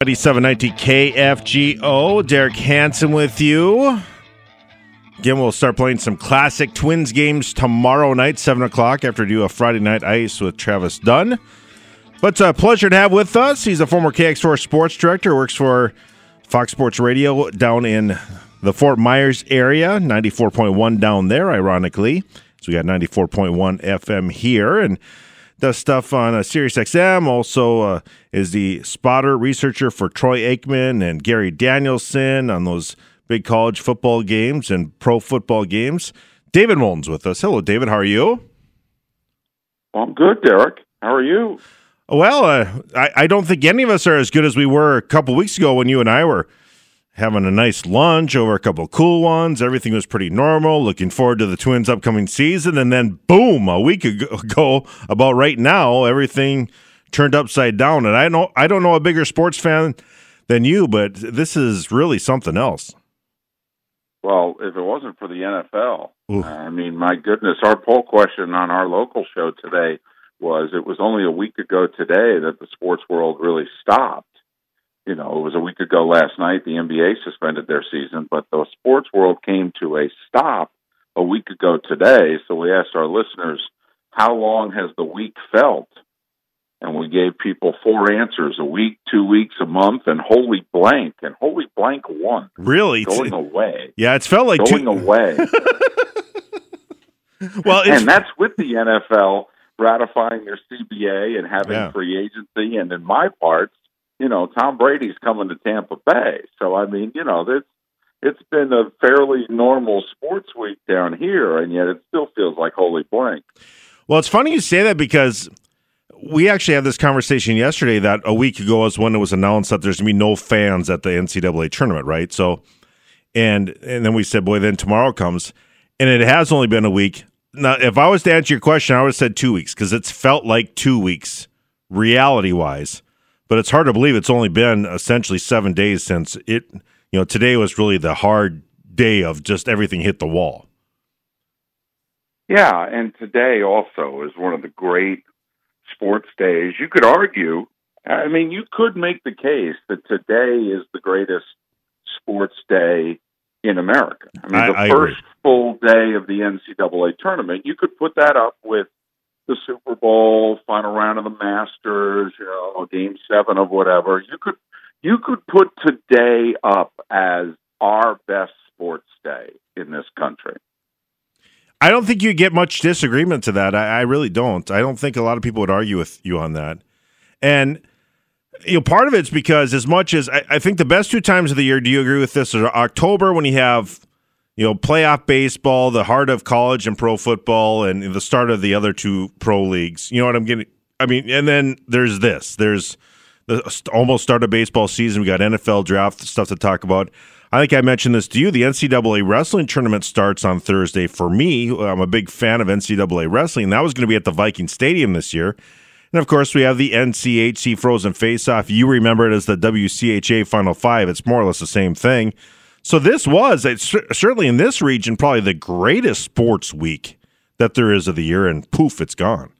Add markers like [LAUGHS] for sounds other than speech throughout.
790 KFGO. Derek Hansen with you. Again, we'll start playing some classic Twins games tomorrow night, 7 o'clock, after we do a Friday night ice with Travis Dunn. But it's a pleasure to have with us. He's a former KX4 sports director, works for Fox Sports Radio down in the Fort Myers area, 94.1 down there, ironically. So we got 94.1 FM here. And does stuff on uh, SiriusXM. Also uh, is the spotter researcher for Troy Aikman and Gary Danielson on those big college football games and pro football games. David Moulton's with us. Hello, David. How are you? Well, I'm good, Derek. How are you? Well, uh, I, I don't think any of us are as good as we were a couple weeks ago when you and I were having a nice lunch over a couple cool ones. Everything was pretty normal. Looking forward to the Twins' upcoming season, and then boom, a week ago, about right now, everything turned upside down. And I know I don't know a bigger sports fan than you, but this is really something else. Well, if it wasn't for the NFL, Ooh. I mean, my goodness, our poll question on our local show today was it was only a week ago today that the sports world really stopped you know, it was a week ago last night. The NBA suspended their season, but the sports world came to a stop a week ago today. So we asked our listeners, how long has the week felt? And we gave people four answers a week, two weeks, a month, and holy blank. And holy blank won. Really? Going away. Yeah, it's felt like going two... away. [LAUGHS] well, and that's with the NFL ratifying their CBA and having yeah. free agency. And in my parts, you know, Tom Brady's coming to Tampa Bay. So I mean, you know, it's it's been a fairly normal sports week down here, and yet it still feels like holy blank. Well, it's funny you say that because we actually had this conversation yesterday that a week ago was when it was announced that there's gonna be no fans at the NCAA tournament, right? So, and and then we said, boy, then tomorrow comes, and it has only been a week. Now, if I was to answer your question, I would have said two weeks because it's felt like two weeks, reality wise but it's hard to believe it's only been essentially seven days since it. You know, today was really the hard day of just everything hit the wall. Yeah, and today also is one of the great sports days. You could argue, I mean, you could make the case that today is the greatest sports day in America. I mean, the I, I first agree. full day of the NCAA tournament, you could put that up with the Super Bowl, final round of the Masters, you know, game seven of whatever. You could you could put today up as our best sports day in this country. I don't think you get much disagreement to that. I, I really don't. I don't think a lot of people would argue with you on that. And you know, part of it's because as much as I, I think the best two times of the year, do you agree with this? Are October when you have you know, playoff baseball, the heart of college and pro football, and the start of the other two pro leagues. You know what I'm getting? I mean, and then there's this. There's the almost start of baseball season. We got NFL draft stuff to talk about. I think I mentioned this to you. The NCAA wrestling tournament starts on Thursday. For me, I'm a big fan of NCAA wrestling. That was going to be at the Viking Stadium this year. And of course, we have the NCHC Frozen Face Off. You remember it as the WCHA Final Five. It's more or less the same thing. So this was certainly in this region probably the greatest sports week that there is of the year, and poof, it's gone.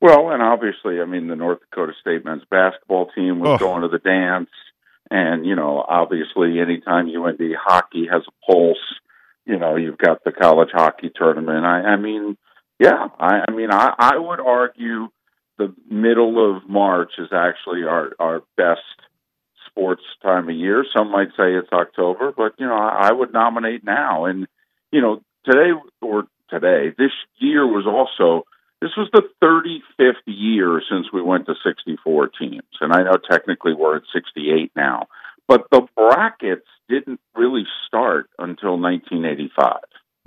Well, and obviously, I mean, the North Dakota State men's basketball team was Oh. going to the dance, and you know, obviously, anytime UND hockey has a pulse, you know, you've got the college hockey tournament. I, I mean, yeah, I, I mean, I, I would argue the middle of March is actually our our best sports time of year. Some might say it's October, but you know, I, I would nominate now. And you know, today or today, this year was also this was the 35th year since we went to 64 teams, and I know technically we're at 68 now, but the brackets didn't really start until 1985.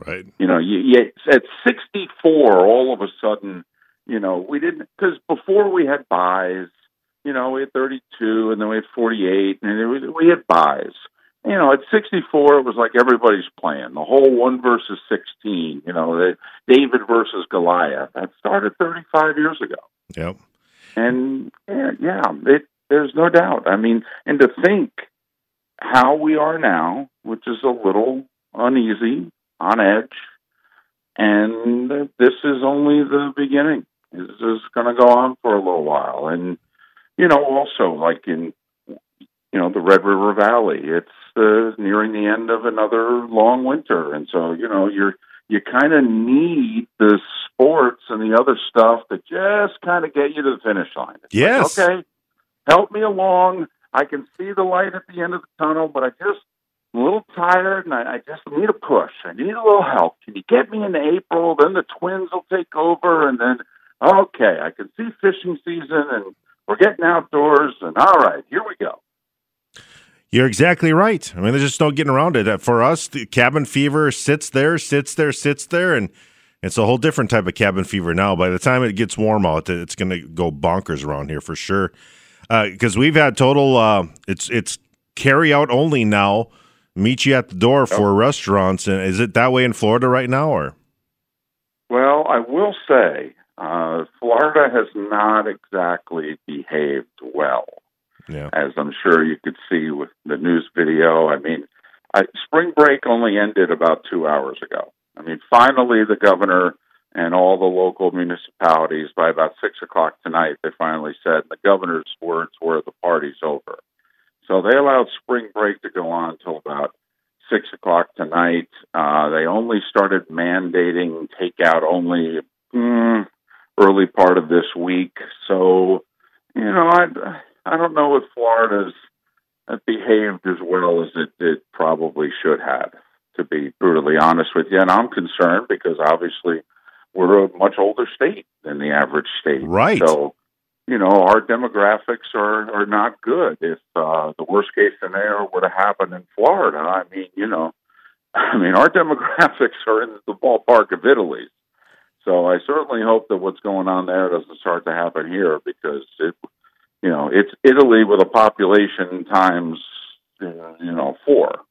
Right. You know, you, you at 64, all of a sudden, you know, we didn't because before we had buys you know, we had 32 and then we had 48 and was, we had buys. You know, at 64, it was like everybody's playing the whole one versus 16, you know, the David versus Goliath. That started 35 years ago. Yep. And yeah, yeah it, there's no doubt. I mean, and to think how we are now, which is a little uneasy, on edge, and this is only the beginning. This is going to go on for a little while. And you know, also like in you know the Red River Valley, it's uh, nearing the end of another long winter, and so you know you're you kind of need the sports and the other stuff to just kind of get you to the finish line. It's yes. Like, okay, help me along. I can see the light at the end of the tunnel, but I just I'm a little tired and I, I just need a push. I need a little help. Can you get me in April? Then the twins will take over, and then okay, I can see fishing season, and we're getting outdoors, and all right, here we go. You're exactly right. I mean, there's just no getting around it. For us, the cabin fever sits there, sits there, sits there, and it's a whole different type of cabin fever now. By the time it gets warm out, it's going to go bonkers around here for sure. Because uh, we've had total, uh, it's it's carry out only now. Meet you at the door for restaurants, and is it that way in Florida right now, or? Well, I will say, uh, Florida has not exactly behaved well yeah. as I'm sure you could see with the news video. I mean, I, spring break only ended about two hours ago. I mean, finally, the governor and all the local municipalities, by about six o'clock tonight, they finally said the governor's words were the party's over. So they allowed spring break to go on until about six o'clock tonight. Uh, they only started mandating takeout only mm, early part of this week. So, you know, I I don't know if Florida's behaved as well as it, it probably should have, to be brutally honest with you. And I'm concerned because obviously we're a much older state than the average state. Right. So, you know, our demographics are, are not good. If uh, the worst case scenario were to happen in Florida, I mean, you know, [LAUGHS] I mean, our [LAUGHS] demographics are in the ballpark of Italy's. So I certainly hope that what's going on there doesn't start to happen here because it you know, it's Italy with a population times, you know, four.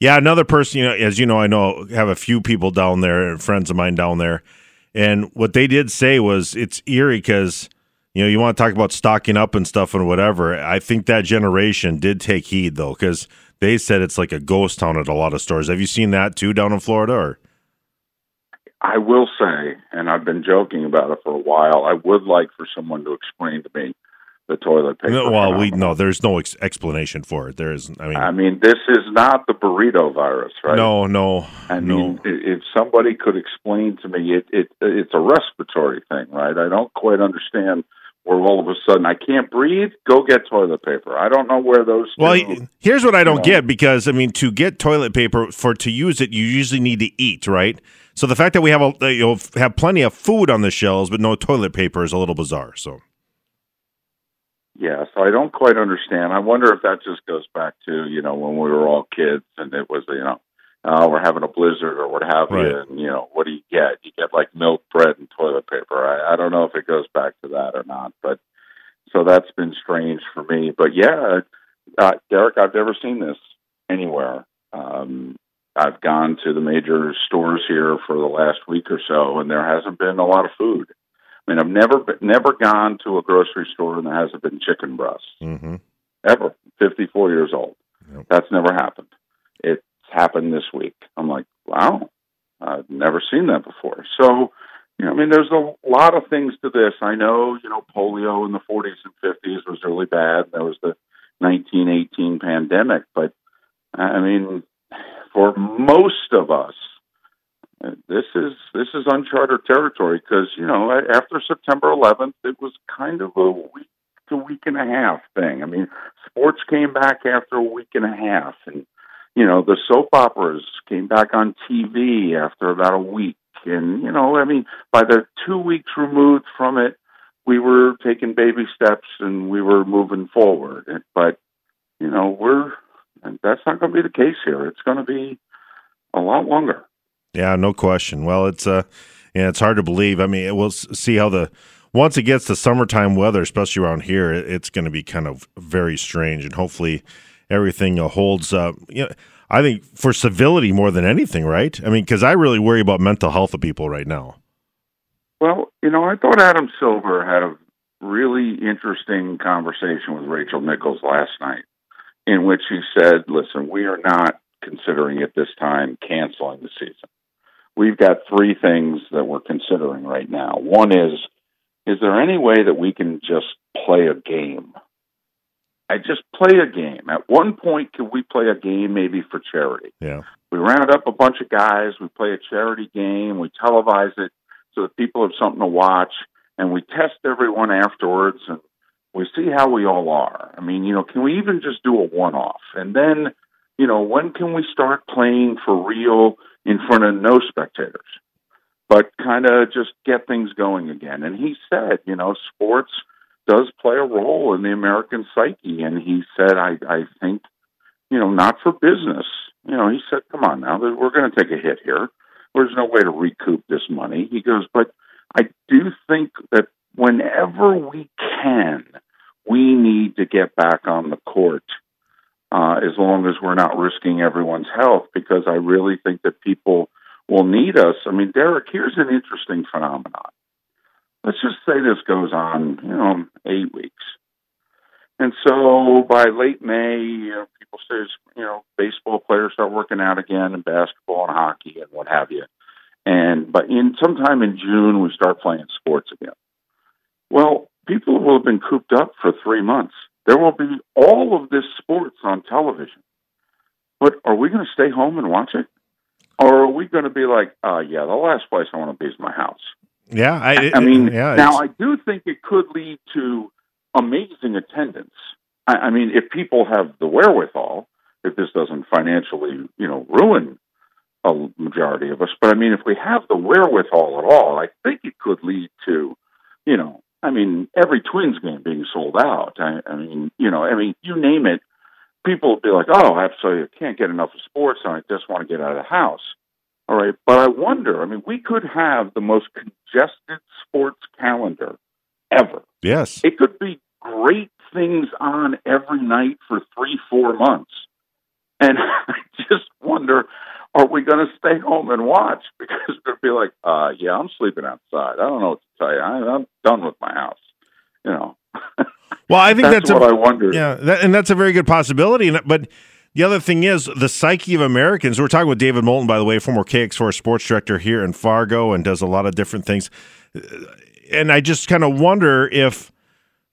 Yeah, another person, you know, as you know, I know have a few people down there, friends of mine down there, and what they did say was it's eerie because you know you want to talk about stocking up and stuff and whatever. I think that generation did take heed though because they said it's like a ghost town at a lot of stores. Have you seen that too down in Florida? Or I will say, and I've been joking about it for a while. I would like for someone to explain to me the toilet paper. No, well, we no, there's no ex- explanation for it. There is. I mean, I mean, this is not the burrito virus, right? No, no. I no. mean, if somebody could explain to me, it, it it's a respiratory thing, right? I don't quite understand where all of a sudden I can't breathe. Go get toilet paper. I don't know where those. Well, two, here's what I don't you get because I mean, to get toilet paper for to use it, you usually need to eat, right? So the fact that we have a you know, have plenty of food on the shelves but no toilet paper is a little bizarre. So. Yeah, so I don't quite understand. I wonder if that just goes back to you know when we were all kids and it was you know uh, we're having a blizzard or what have Right. you, and you know what do you get? You get like milk, bread, and toilet paper. I, I don't know if it goes back to that or not, but so that's been strange for me. But yeah, uh, Derek, I've never seen this anywhere. Um, I've gone to the major stores here for the last week or so, and there hasn't been a lot of food. I mean, I've never been, never gone to a grocery store and there hasn't been chicken breasts hmm ever. Fifty four years old. Yep. That's never happened. It's happened this week. I'm like, wow, I've never seen that before. So, you know, I mean, there's a lot of things to this. I know, you know, polio in the 40s and 50s was really bad. There was the 1918 pandemic, but I mean, for most of us, uh, this is this is uncharted territory because you know after September 11th, it was kind of a week to week and a half thing. I mean, sports came back after a week and a half, and you know the soap operas came back on TV after about a week, and you know, I mean, by the two weeks removed from it, we were taking baby steps and we were moving forward. But you know, we're that's not going to be the case here. It's going to be a lot longer. Yeah, no question. Well, it's uh, yeah, it's hard to believe. I mean, we'll see how the once it gets to summertime weather, especially around here, it's going to be kind of very strange, and hopefully everything holds up. You know, I think for civility more than anything, right? I mean, because I really worry about mental health of people right now. Well, you know, I thought Adam Silver had a really interesting conversation with Rachel Nichols last night, in which he said, "Listen, we are not considering at this time canceling the season. We've got three things that we're considering right now. One is is there any way that we can just play a game? I just play a game. At one point, could we play a game maybe for charity? Yeah. We round up a bunch of guys. We play a charity game. We televise it so that people have something to watch, and we test everyone afterwards, and we see how we all are. I mean, you know, can we even just do a one-off? And then, you know, when can we start playing for real in front of no spectators? But kind of just get things going again. And he said, you know, sports does play a role in the American psyche. And he said, I, I think, you know, not for business. You know, he said, come on now, we're going to take a hit here. There's no way to recoup this money. He goes, but I do think that whenever we can, we need to get back on the court uh, as long as we're not risking everyone's health, because I really think that people will need us. I mean, Derek, here's an interesting phenomenon. Let's just say this goes on, you know, eight weeks. And so by late May, you know, people say, you know, baseball players start working out again, and basketball and hockey and what have you. And but in sometime in June, we start playing sports again. Well, people will have been cooped up for three months. There will be all of this sports on television. But are we going to stay home and watch it? Or are we going to be like, uh, yeah, the last place I want to be is my house? Yeah, I, I mean, yeah, now I do think it could lead to amazing attendance. I, I mean, if people have the wherewithal, if this doesn't financially, you know, ruin a majority of us, but I mean, if we have the wherewithal at all, I think it could lead to, you know, I mean, every Twins game being sold out. I, I mean, you know, I mean, you name it, people would be like, "Oh, absolutely, I can't get enough of sports, and I just want to get out of the house." All right, but I wonder. I mean, we could have the most congested sports calendar ever. Yes, it could be great things on every night for three, four months, and [LAUGHS] I just wonder. Are we going to stay home and watch? Because they'll be like, uh, yeah, I'm sleeping outside. I don't know what to tell you. I, I'm done with my house. You know. [LAUGHS] Well, I think that's, that's, what a, I wonder. Yeah, that, and that's a very good possibility. But the other thing is the psyche of Americans. We're talking with David Moulton, by the way, former KX4 sports director here in Fargo, and does a lot of different things. And I just kind of wonder if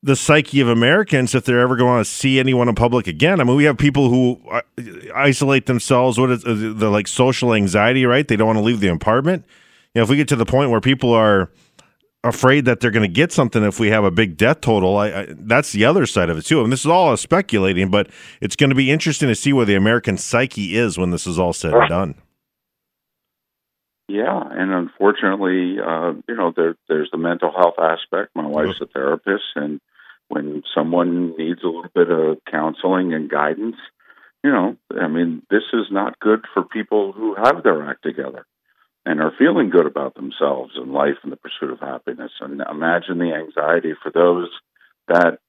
the psyche of Americans, if they're ever going to see anyone in public again. I mean, we have people who uh, isolate themselves. What is the like social anxiety? Right? They don't want to leave the apartment. You know, if we get to the point where people are afraid that they're going to get something if we have a big death total. I, I, that's the other side of it too. And this is all speculating, but it's going to be interesting to see where the American psyche is when this is all said and done. Yeah, and unfortunately, uh, you know, there, there's the mental health aspect. My wife's a therapist, and when someone needs a little bit of counseling and guidance, you know, I mean, this is not good for people who have their act together and are feeling good about themselves and life and the pursuit of happiness. And imagine the anxiety for those that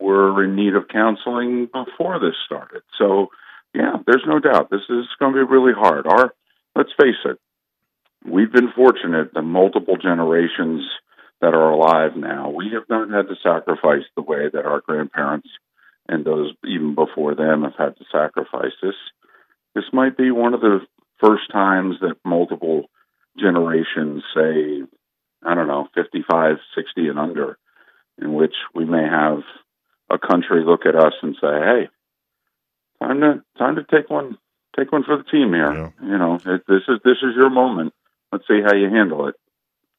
were in need of counseling before this started. So, yeah, there's no doubt this is going to be really hard. Our, let's face it, we've been fortunate that multiple generations that are alive now, we have not had to sacrifice the way that our grandparents and those even before them have had to sacrifice this. This might be one of the first times that multiple generations say, I don't know, 55, 60 and under, in which we may have a country look at us and say, hey, time to, time to take one, take one for the team here. Yeah. You know, it, this is, this is your moment. Let's see how you handle it.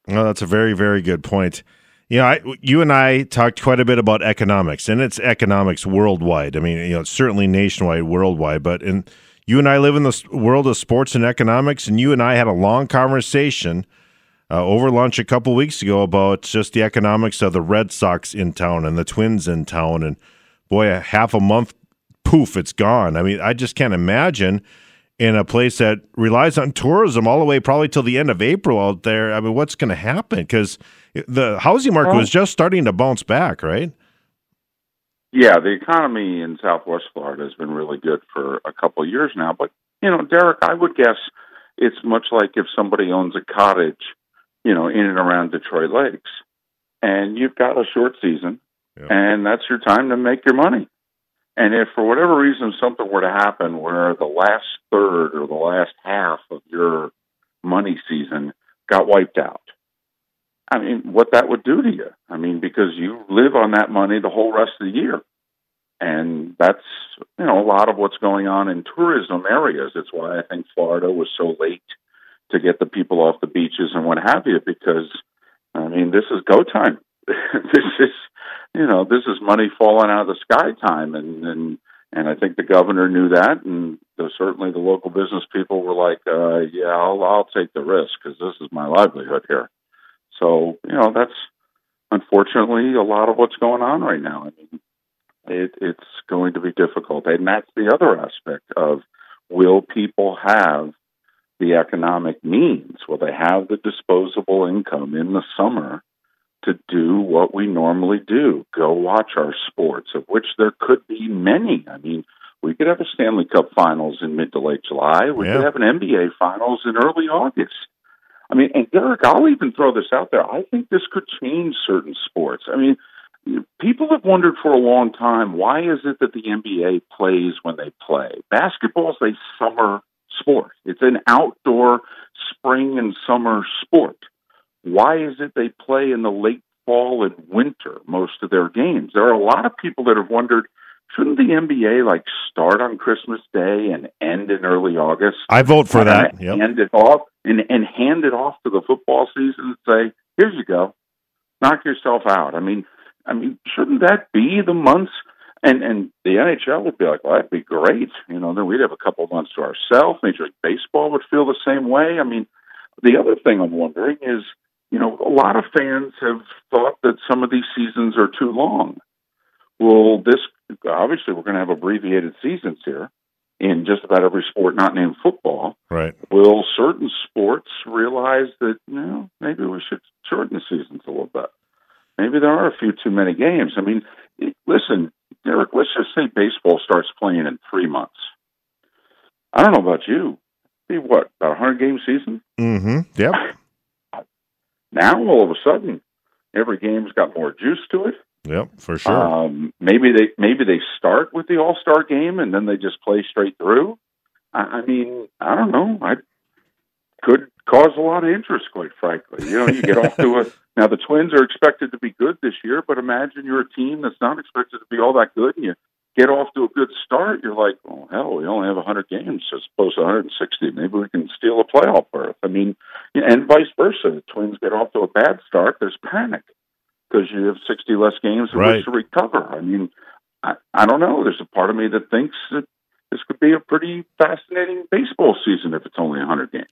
Well, that's a very, very good point. You know, I, you and I talked quite a bit about economics, and it's economics worldwide. I mean, you know, certainly nationwide, worldwide, but in you and I live in the world of sports and economics, and you and I had a long conversation uh, over lunch a couple weeks ago about just the economics of the Red Sox in town and the Twins in town. And boy, a half a month, poof, it's gone. I mean, I just can't imagine in a place that relies on tourism all the way probably till the end of April out there. I mean, what's going to happen? Because the housing market was just starting to bounce back, right? Yeah, the economy in Southwest Florida has been really good for a couple of years now. But you know, Derek, I would guess it's much like if somebody owns a cottage, you know, in and around Detroit Lakes, and you've got a short season, yeah. and that's your time to make your money. And if for whatever reason something were to happen where the last third or the last half of your money season got wiped out, I mean, what that would do to you. I mean, because you live on that money the whole rest of the year. And that's, you know, a lot of what's going on in tourism areas. It's why I think Florida was so late to get the people off the beaches and what have you, because, I mean, this is go time. [LAUGHS] this is, you know, this is money falling out of the sky time. And, and, and I think the governor knew that, and the, certainly the local business people were like, uh, "Yeah, I'll, I'll take the risk because this is my livelihood here." So, you know, that's unfortunately a lot of what's going on right now. I mean, it, it's going to be difficult, and that's the other aspect of will people have the economic means? Will they have the disposable income in the summer to do what we normally do go watch our sports, of which there could be many. I mean, we could have a Stanley Cup finals in mid to late July. We yeah. could have an NBA finals in early August. I mean, and Derek, I'll even throw this out there. I think this could change certain sports. I mean, people have wondered for a long time why is it that the NBA plays when they play? Basketball is a summer sport. It's an outdoor spring and summer sport. Why is it they play in the late fall and winter most of their games? There are a lot of people that have wondered shouldn't the NBA like start on Christmas Day and end in early August? I vote for that. Yep. Hand it off and, and hand it off to the football season and say, "Here you go, knock yourself out." I mean, I mean, shouldn't that be the months? And and the NHL would be like, "Well, that'd be great." You know, then we'd have a couple months to ourselves. Major League Baseball would feel the same way. I mean, the other thing I'm wondering is you know, a lot of fans have thought that some of these seasons are too long. Well, this obviously we're going to have abbreviated seasons here in just about every sport not named football. Right. Will certain sports realize that you know maybe we should shorten the seasons a little bit? Maybe there are a few too many games. I mean, listen, Derek. Let's just say baseball starts playing in three months. I don't know about you. Be what about a hundred game season? Mm-hmm. Yep. Now all of a sudden, every game's got more juice to it. Yep, for sure. Um, maybe they maybe they start with the All Star game and then they just play straight through. I, I mean, I don't know. I could cause a lot of interest, quite frankly. You know, you get off to a [LAUGHS] now the Twins are expected to be good this year, but imagine you're a team that's not expected to be all that good, and you get off to a good start, you're like, oh hell, we only have 100 games as opposed to 160. Maybe we can steal a playoff berth. I mean, and vice versa. The Twins get off to a bad start, there's panic because you have 60 less games in right. which to recover. I mean, I, I don't know. There's a part of me that thinks that this could be a pretty fascinating baseball season if it's only 100 games.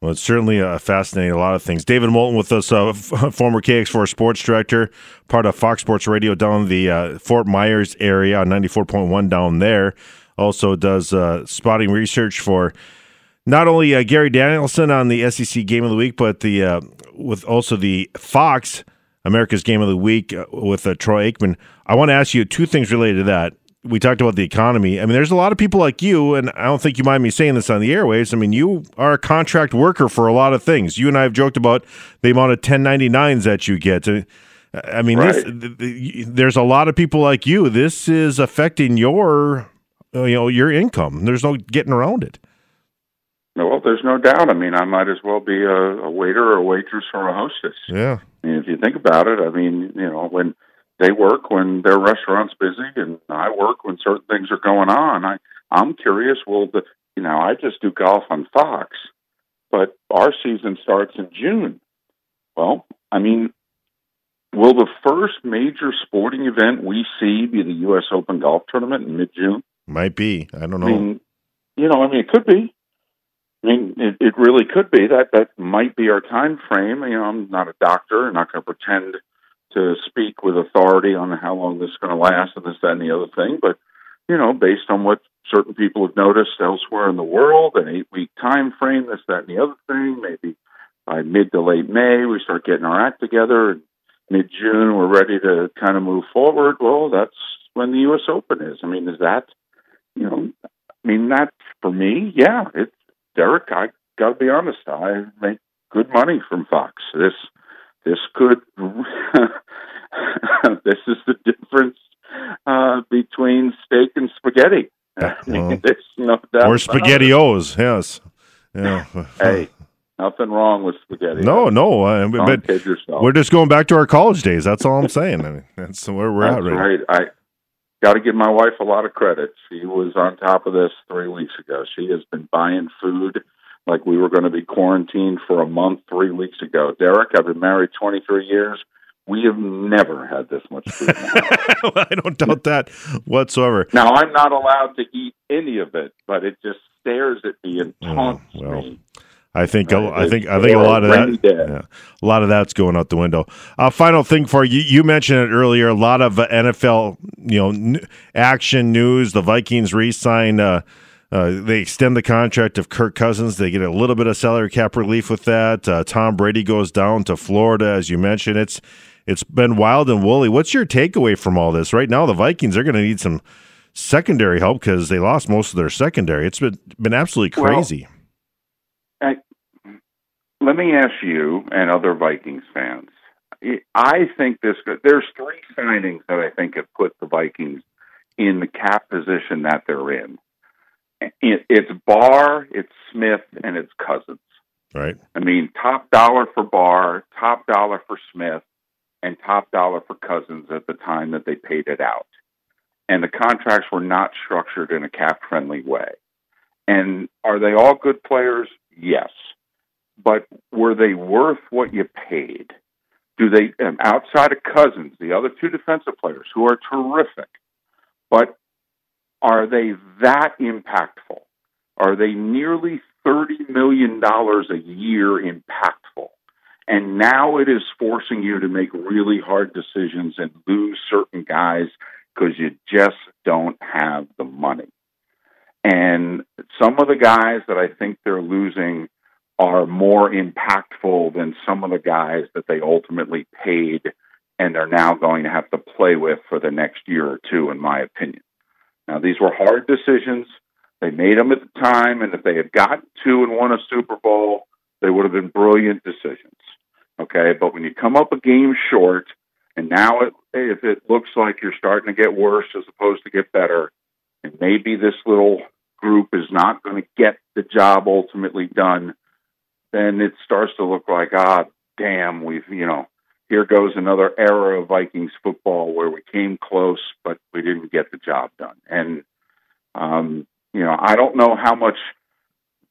Well, it's certainly uh, fascinating. A lot of things. David Moulton with us, uh, f- [LAUGHS] former KX4 sports director, part of Fox Sports Radio down the uh, Fort Myers area on 94.1 down there. Also does uh, spotting research for not only uh, Gary Danielson on the SEC Game of the Week, but the uh, with also the Fox America's Game of the Week uh, with uh, Troy Aikman. I want to ask you two things related to that we talked about the economy. I mean, there's a lot of people like you, and I don't think you mind me saying this on the airwaves. I mean, you are a contract worker for a lot of things. You and I have joked about the amount of 1099s that you get. I mean, right. this, there's a lot of people like you. This is affecting your, uh, you know, your income. There's no getting around it. Well, there's no doubt. I mean, I might as well be a, a waiter or a waitress or a hostess. Yeah. I mean, if you think about it, I mean, you know, when they work when their restaurant's busy, and I work when certain things are going on. I I'm curious. Well, the you know I just do golf on Fox, but our season starts in June. Well, I mean, will the first major sporting event we see be the U.S. Open golf tournament in mid June? Might be. I don't know. I mean, you know, I mean, it could be. I mean, it, it really could be. That that might be our time frame. You know, I'm not a doctor. I'm not going to pretend to speak with authority on how long this is going to last and this, that, and the other thing. But, you know, based on what certain people have noticed elsewhere in the world, an eight week time frame, this, that, and the other thing, maybe by mid to late May, we start getting our act together. Mid June, we're ready to kind of move forward. Well, that's when the U.S. Open is. I mean, is that, you know, I mean, that for me, yeah, it's Derek. I got to be honest. I make good money from Fox. This this could [LAUGHS] this is the difference uh, between steak and spaghetti. [LAUGHS] [LAUGHS] Well, no or spaghettios, yes. Yeah. hey, Nothing wrong with spaghetti. No, no, uh, Don't but we're just going back to our college days. That's all I'm saying. I mean, that's where we're That's at right. right. I got to give my wife a lot of credit. She was on top of this three weeks ago. She has been buying food like we were going to be quarantined for a month three weeks ago. Derek, I've been married 23 years. We have never had this much food. In the house. [LAUGHS] I don't doubt that whatsoever. now, I'm not allowed to eat any of it, but it just stares at me and Oh, taunts well. me. I think a- Right, I think I think a lot of that yeah, a lot of that's going out the window. Uh, final thing for you, you mentioned it earlier. A lot of uh, NFL, you know, n- action news. The Vikings re-sign. Uh, uh, they extend the contract of Kirk Cousins. They get a little bit of salary cap relief with that. Uh, Tom Brady goes down to Florida, as you mentioned. It's it's been wild and woolly. What's your takeaway from all this? Right now, the Vikings are going to need some secondary help because they lost most of their secondary. It's been been absolutely Well, crazy. let me ask you and other Vikings fans. I think this. There's three signings that I think have put the Vikings in the cap position that they're in. It, it's Barr, it's Smith, and it's Cousins. right. I mean, top dollar for Barr, top dollar for Smith, and top dollar for Cousins at the time that they paid it out. And the contracts were not structured in a cap friendly way. And are they all good players? Yes. But were they worth what you paid? Do they, um, outside of Cousins, the other two defensive players who are terrific, but are they that impactful? Are they nearly $30 million a year impactful? And now it is forcing you to make really hard decisions and lose certain guys because you just don't have the money. And some of the guys that I think they're losing are more impactful than some of the guys that they ultimately paid and are now going to have to play with for the next year or two, in my opinion. Now, these were hard decisions. They made them at the time, and if they had gotten two and won a Super Bowl, they would have been brilliant decisions. Okay, but when you come up a game short, and now it, if it looks like you're starting to get worse as opposed to get better, and maybe this little group is not going to get the job ultimately done, then it starts to look like, ah, damn, we've, you know, here goes another era of Vikings football where we came close, but we didn't get the job done. And, um, you know, I don't know how much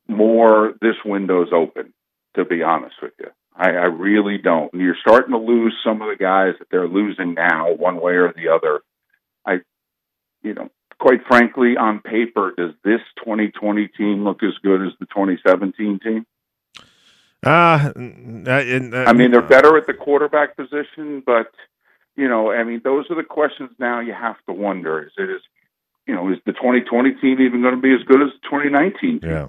more this window's open, to be honest with you. I, I really don't. And you're starting to lose some of the guys that they're losing now, one way or the other. I, you know, quite frankly, on paper, does this 2020 team look as good as the 2017 team? Uh, uh, uh, I mean, they're better at the quarterback position, but you know, I mean, those are the questions now you have to wonder: is it is, you know, is the 2020 team even going to be as good as the 2019 team? Yeah.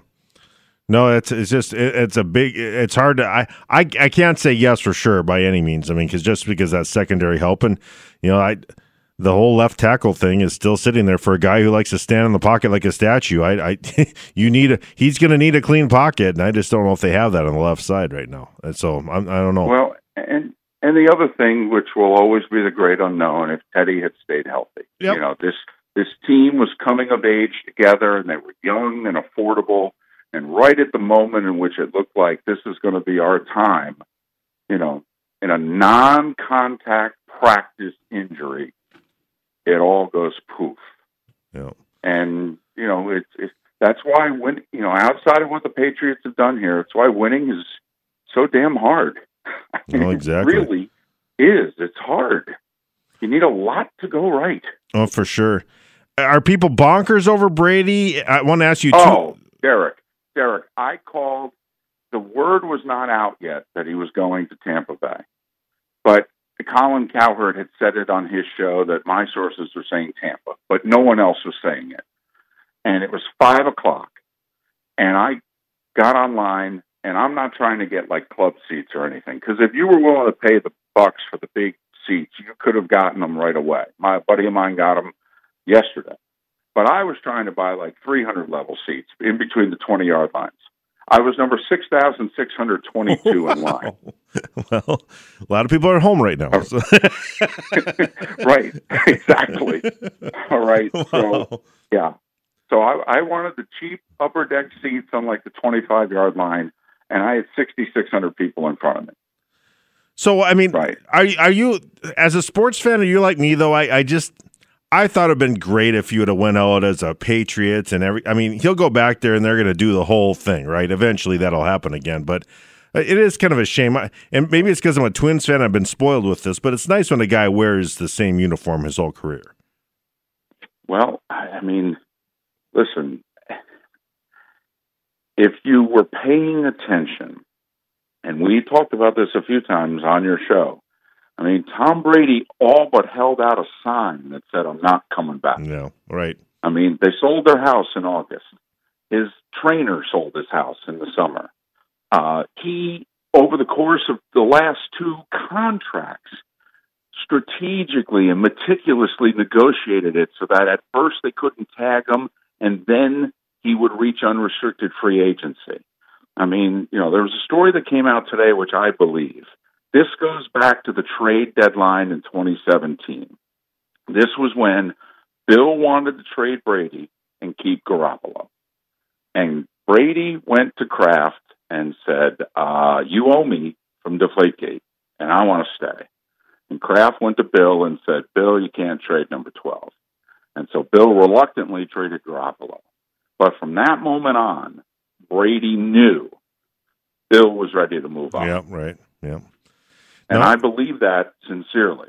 No, it's it's just it, it's a big. It's hard to I, I I can't say yes for sure by any means. I mean, because just because that secondary help and you know, I the whole left tackle thing is still sitting there for a guy who likes to stand in the pocket like a statue. I, I [LAUGHS] you need a he's going to need a clean pocket, and I just don't know if they have that on the left side right now. And so I'm, I don't know. Well, and and the other thing, which will always be the great unknown, if Teddy had stayed healthy, Yep. you know, this this team was coming of age together, and they were young and affordable, and right at the moment in which it looked like this is going to be our time, you know, in a non-contact practice injury, it all goes poof. Yeah. And you know, it's, it's that's why when you know, outside of what the Patriots have done here, it's why winning is so damn hard. [LAUGHS] No, exactly. It really is. It's hard. You need a lot to go right. Oh, for sure. Are people bonkers over Brady? I want to ask you. Two, Oh, Derek, Derek, I called. The word was not out yet that he was going to Tampa Bay, but Colin Cowherd had said it on his show that my sources were saying Tampa, but no one else was saying it. And it was five o'clock, and I got online, and I'm not trying to get like club seats or anything, because if you were willing to pay the bucks for the big seats, you could have gotten them right away. My buddy of mine got them yesterday. But I was trying to buy like 300 level seats in between the 20 yard lines. I was number 6,622 in [LAUGHS] line. well, a lot of people are at home right now. Oh. so- [LAUGHS] right, [LAUGHS] exactly. All right. So, yeah. So I, I wanted the cheap upper deck seats on like the 25 yard line. and I had 6,600 people in front of me. So I mean, Right. are are you as a sports fan? Are you like me though? I I just I thought it'd been great if you would have went out as a Patriots and every. I mean, he'll go back there and they're going to do the whole thing, right? Eventually, that'll happen again, but. Uh, it is kind of a shame, and maybe it's because I'm a Twins fan. I've been spoiled with this, but it's nice when a guy wears the same uniform his whole career. Well, I mean, listen, if you were paying attention, and we talked about this a few times on your show, I mean, Tom Brady all but held out a sign that said, I'm not coming back. No, right? I mean, they sold their house in August. His trainer sold his house in the summer. Uh, he, over the course of the last two contracts, strategically and meticulously negotiated it so that at first they couldn't tag him and then he would reach unrestricted free agency. I mean, you know, there was a story that came out today, which I believe. This goes back to the trade deadline in 2017. This was when Bill wanted to trade Brady and keep Garoppolo. And Brady went to Kraft and said, uh, You owe me from Deflategate, and I want to stay. And Kraft went to Bill and said, Bill, you can't trade number 12. And so Bill reluctantly traded Garoppolo. But from that moment on, Brady knew Bill was ready to move on. Yeah, right. Yeah. And No. I believe that sincerely.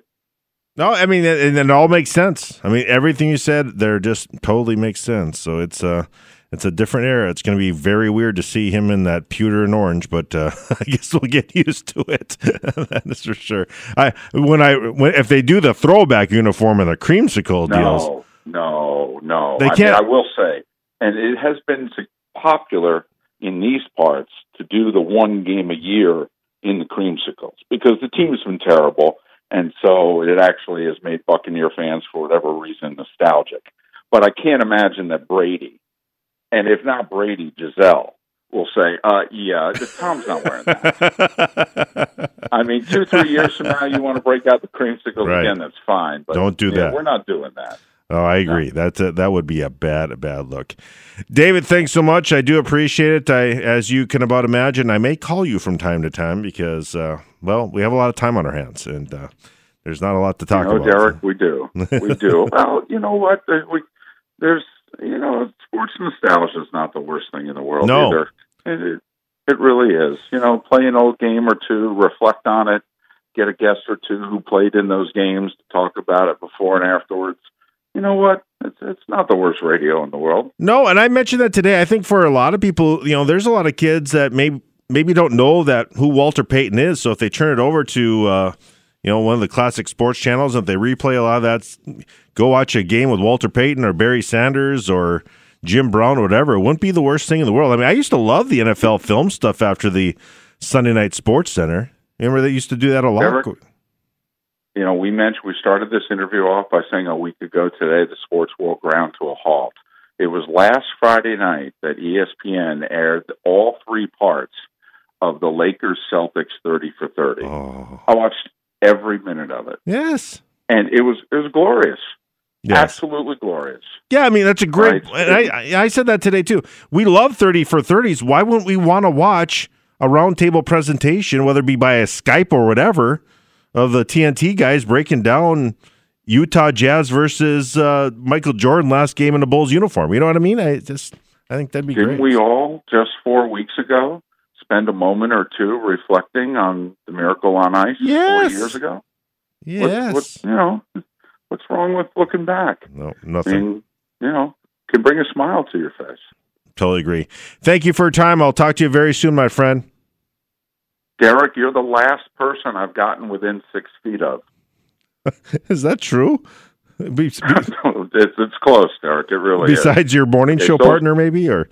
No, I mean, and it all makes sense. I mean, everything you said there just totally makes sense. So it's a, it's a different era. It's going to be very weird to see him in that pewter and orange, but uh, [LAUGHS] I guess we'll get [LAUGHS] used to it. [LAUGHS] that is for sure. I when I when, if they do the throwback uniform and the creamsicle deals, No, no, no. They can't- I will say, and it has been popular in these parts to do the one game a year in the creamsicles because the team has been terrible, and so it actually has made Buccaneer fans, for whatever reason, nostalgic. But I can't imagine that Brady, and if not Brady, Gisele will say, uh, "Yeah, Tom's not wearing that." [LAUGHS] I mean, two, three years from now, you want to break out the creamsicles Right. again, that's fine. But Don't do yeah, that. We're not doing that. Oh, I agree. That's a, that would be a bad a bad look. David, thanks so much. I do appreciate it. I, as you can about imagine, I may call you from time to time because, uh, well, we have a lot of time on our hands, and uh, there's not a lot to talk about. no, about. Derek, we do. We do. [LAUGHS] well, you know what? We, there's, you know, sports nostalgia is not the worst thing in the world No. either. It, it, it really is. You know, play an old game or two, reflect on it, get a guest or two who played in those games to talk about it before and afterwards. You know what? It's, it's not the worst radio in the world. No, and I mentioned that today. I think for a lot of people, you know, there's a lot of kids that maybe maybe don't know that who Walter Payton is. So if they turn it over to uh, you know one of the classic sports channels, if they replay a lot of that, go watch a game with Walter Payton or Barry Sanders or Jim Brown or whatever. It wouldn't be the worst thing in the world. I mean, I used to love the NFL film stuff after the Sunday Night Sports Center. Remember they used to do that a lot. You know, we mentioned we started this interview off by saying a week ago today the sports world ground to a halt. It was last Friday night that ESPN aired all three parts of the Lakers Celtics 30 for 30. Oh, I watched every minute of it, yes. and it was it was glorious, Yes. absolutely glorious. Yeah, I mean that's a great. Right. I, I I said that today too. We love thirty for thirties. Why wouldn't we want to watch a roundtable presentation, whether it be by a Skype or whatever, of the TNT guys breaking down Utah Jazz versus uh, Michael Jordan last game in a Bulls uniform? You know what I mean? I just I think that'd be Didn't great. we all just four weeks ago spend a moment or two reflecting on the miracle on ice Yes. four years ago? yes. What, what, you know, what's wrong with looking back? no, I nothing. mean, you know, can bring a smile to your face. totally agree. Thank you for your time. I'll talk to you very soon, my friend. Derek, you're the last person I've gotten within six feet of. [LAUGHS] Is that true? Be- be- [LAUGHS] it's, it's close, Derek. It really is. besides your morning Okay, show so- partner, maybe or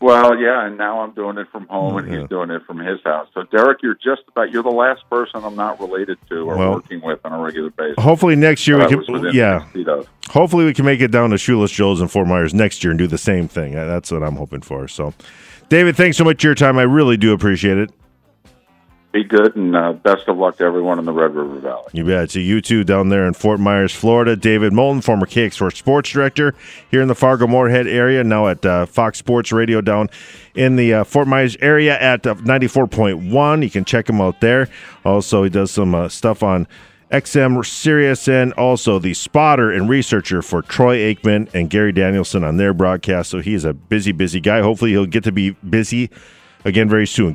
Well, yeah, and now I'm doing it from home, and Yeah. he's doing it from his house. So, Derek, you're just about you're the last person I'm not related to or Well- working with on a regular basis. hopefully next year we can. Yeah. Hopefully, we can make it down to Shoeless Joe's and Fort Myers next year and do the same thing. That's what I'm hoping for. So, David, thanks so much for your time. I really do appreciate it. Be good, and uh, best of luck to everyone in the Red River Valley. You bet. So you two down there in Fort Myers, Florida. David Moulton, former KX4 sports director here in the Fargo Moorhead area, now at uh, Fox Sports Radio down in the uh, Fort Myers area at uh, 94.1. You can check him out there. Also, he does some uh, stuff on XM Sirius and also the spotter and researcher for Troy Aikman and Gary Danielson on their broadcast. So he is a busy, busy guy. Hopefully, he'll get to be busy again very soon.